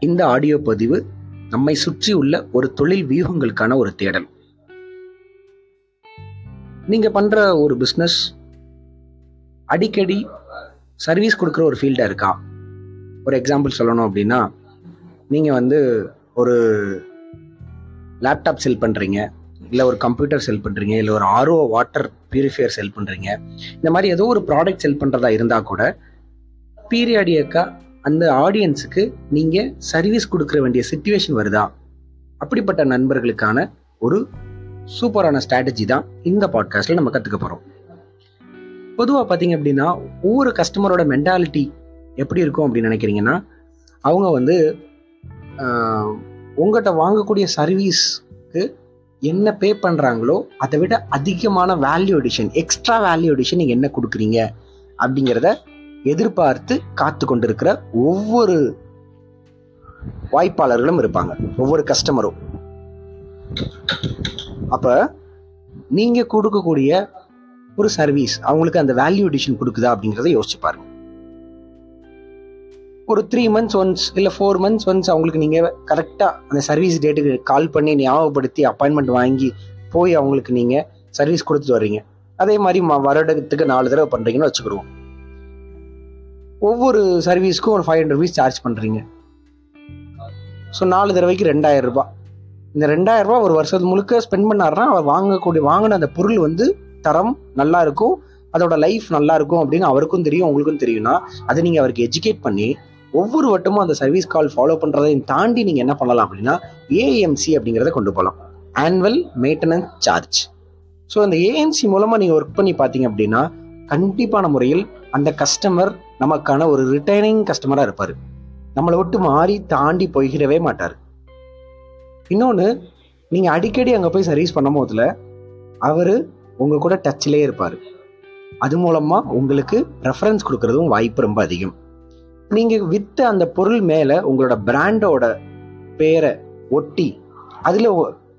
இந்த ஆடியோ பதிவு நம்மை சுற்றி உள்ள ஒரு தொழில் வியூகங்களுக்கான ஒரு தேடல். நீங்க பண்ற ஒரு பிஸ்னஸ் அடிக்கடி சர்வீஸ் கொடுக்குற ஒரு ஃபீல்டா இருக்கா? ஒரு எக்ஸாம்பிள் சொல்லணும் அப்படின்னா நீங்க வந்து ஒரு லேப்டாப் செல் பண்றீங்க இல்லை ஒரு கம்ப்யூட்டர் செல் பண்ணுறீங்க இல்லை ஒரு ஆர்ஓ வாட்டர் பியூரிஃபையர் செல் பண்ணுறீங்க இந்த மாதிரி ஏதோ ஒரு ப்ராடக்ட் செல் பண்ணுறதா இருந்தால் கூட பீரியாடியக்கா அந்த ஆடியன்ஸுக்கு நீங்கள் சர்வீஸ் கொடுக்குற வேண்டிய சுச்சுவேஷன் வருதா? அப்படிப்பட்ட நண்பர்களுக்கான ஒரு சூப்பரான ஸ்ட்ராட்டஜி தான் இந்த பாட்காஸ்ட்டில் நம்ம கற்றுக்க போகிறோம் பொதுவாக பார்த்தீங்க அப்படின்னா ஒவ்வொரு கஸ்டமரோட மென்டாலிட்டி எப்படி இருக்கும் அப்படின்னு நினைக்கிறீங்கன்னா அவங்க வந்து உங்கள்கிட்ட வாங்கக்கூடிய சர்வீஸ்க்கு என்ன பே பண்ணுறாங்களோ அதை விட அதிகமான value edition extra value edition நீங்கள் என்ன கொடுக்குறீங்க அப்படிங்கிறத எதிர்பார்த்து காத்து கொண்டிருக்கிற ஒவ்வொரு வாய்ப்பாளர்களும் இருப்பாங்க. ஒவ்வொரு கஸ்டமரும் அப்போ நீங்கள் கொடுக்கக்கூடிய ஒரு சர்வீஸ் அவங்களுக்கு அந்த வேல்யூ எடிஷன் கொடுக்குதா அப்படிங்கிறத யோசிச்சு பாருங்க. ஒரு த்ரீ மந்த்ஸ் ஒன்ஸ் இல்லை ஃபோர் மந்த்ஸ் ஒன்ஸ் அவங்களுக்கு நீங்கள் கரெக்டாக அந்த சர்வீஸ் டேட்டுக்கு கால் பண்ணி ஞாபகப்படுத்தி அப்பாயின்மெண்ட் வாங்கி போய் அவங்களுக்கு நீங்கள் சர்வீஸ் கொடுத்துட்டு வர்றீங்க. அதே மாதிரி வருடத்துக்கு நாலு தடவை பண்ணுறீங்கன்னு வச்சுக்கிடுவோம். ஒவ்வொரு சர்வீஸ்க்கும் ஒரு ஃபைவ் ஹண்ட்ரட் ருபீஸ் சார்ஜ் பண்ணுறீங்க ஸோ நாலு தடவைக்கு ரெண்டாயிரம் ரூபாய். இந்த ரெண்டாயிரம் ரூபாய் ஒரு வருஷத்து முழுக்க ஸ்பெண்ட் பண்ணாருன்னா அவர் வாங்கக்கூடிய வாங்கின அந்த பொருள் வந்து தரம் நல்லா இருக்கும் அதோட லைஃப் நல்லா இருக்கும் அப்படின்னு அவருக்கும் தெரியும் உங்களுக்கும் தெரியும்னா அதை நீங்கள் அவருக்கு எஜுகேட் பண்ணி ஒவ்வொரு வட்டமும் அந்த சர்வீஸ் கால் ஃபாலோ பண்ணுறதையும் தாண்டி நீங்கள் என்ன பண்ணலாம் அப்படின்னா ஏஎம்சி அப்படிங்கிறத கொண்டு போகலாம். ஆனுவல் மெயின்டெனன்ஸ் சார்ஜ் ஸோ அந்த ஏஎம்சி மூலமாக நீங்கள் ஒர்க் பண்ணி பார்த்தீங்க அப்படின்னா கண்டிப்பான முறையில் அந்த கஸ்டமர் நமக்கான ஒரு ரிட்டைனிங் கஸ்டமராக இருப்பார். நம்மளை விட்டு மாறி தாண்டி போய்கிடவே மாட்டார். இன்னொன்று நீங்கள் அடிக்கடி அங்கே போய் சர்வீஸ் பண்ணும் போதில் அவர் உங்கள் கூட டச்சிலே இருப்பார். அது மூலமாக உங்களுக்கு ரெஃபரன்ஸ் கொடுக்கறதும் வாய்ப்பு ரொம்ப அதிகம். நீங்கள் விற்ற அந்த பொருள் மேலே உங்களோட பிராண்டோட பேரை ஒட்டி அதில்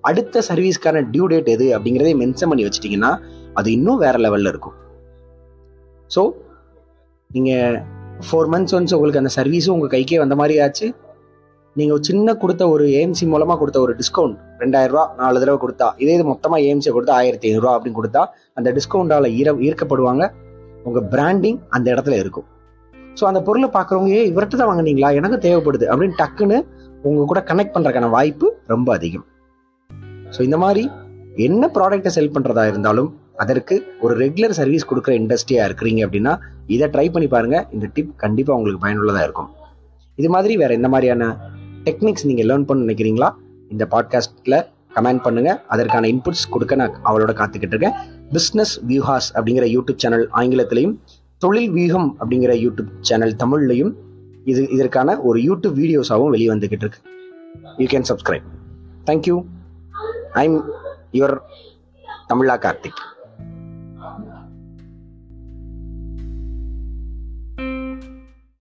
அடுத்த சர்வீஸ்க்கான டியூ டேட் எது அப்படிங்கிறதே மென்ஷன் பண்ணி வச்சிட்டிங்கன்னா அது இன்னும் வேறு லெவலில் இருக்கும். ஸோ நீங்கள் ஃபோர் மந்த்ஸ் ஒன்ஸ் உங்களுக்கு அந்த சர்வீஸும் உங்கள் கைக்கே வந்த மாதிரி ஆச்சு. நீங்கள் சின்ன கொடுத்த ஒரு ஏஎம்சி மூலமாக கொடுத்த ஒரு டிஸ்கவுண்ட் ரெண்டாயிரரூவா நாலு தடவை கொடுத்தா இதே இது மொத்தமாக ஏஎம்சி கொடுத்தா ஆயிரத்தி ஐநூறுரூவா அப்படின்னு கொடுத்தா அந்த டிஸ்கவுண்டால் ஈர ஈர்க்கப்படுவாங்க. உங்கள் பிராண்டிங் அந்த இடத்துல இருக்கும். ஸோ அந்த பொருளை பார்க்குறவங்க ஏ இவர்கிட்ட தான் வாங்கினீங்களா? எனக்கு தேவைப்படுது. அப்படின்னு டக்குன்னு உங்கள் கூட கனெக்ட் பண்ணுறதுக்கான வாய்ப்பு ரொம்ப அதிகம். ஸோ இந்த மாதிரி என்ன ப்ராடக்டை செல் பண்ணுறதா இருந்தாலும் அதற்கு ஒரு ரெகுலர் சர்வீஸ் கொடுக்குற இண்டஸ்ட்ரியாக இருக்கிறீங்க அப்படின்னா இதை ட்ரை பண்ணி பாருங்கள் இந்த டிப் கண்டிப்பாக உங்களுக்கு பயனுள்ளதாக இருக்கும். இது மாதிரி வேறு எந்த மாதிரியான டெக்னிக்ஸ் நீங்கள் லேர்ன் பண்ண நினைக்கிறீங்களா? இந்த பாட்காஸ்ட்டில் கமெண்ட் பண்ணுங்கள் அதற்கான இன்புட்ஸ் கொடுக்க நான் அவளோட காத்துக்கிட்டு இருக்கேன். பிஸ்னஸ் வியூஹாஸ் அப்படிங்கிற யூடியூப் சேனல் ஆங்கிலத்திலையும் தொழில் வியூகம் அப்படிங்கிற யூடியூப் சேனல் தமிழ்லையும் இது இதற்கான ஒரு யூடியூப் வீடியோஸாகவும் வெளியே வந்துக்கிட்டு இருக்கு. You can subscribe thank you I'm your Tamizha Karthik.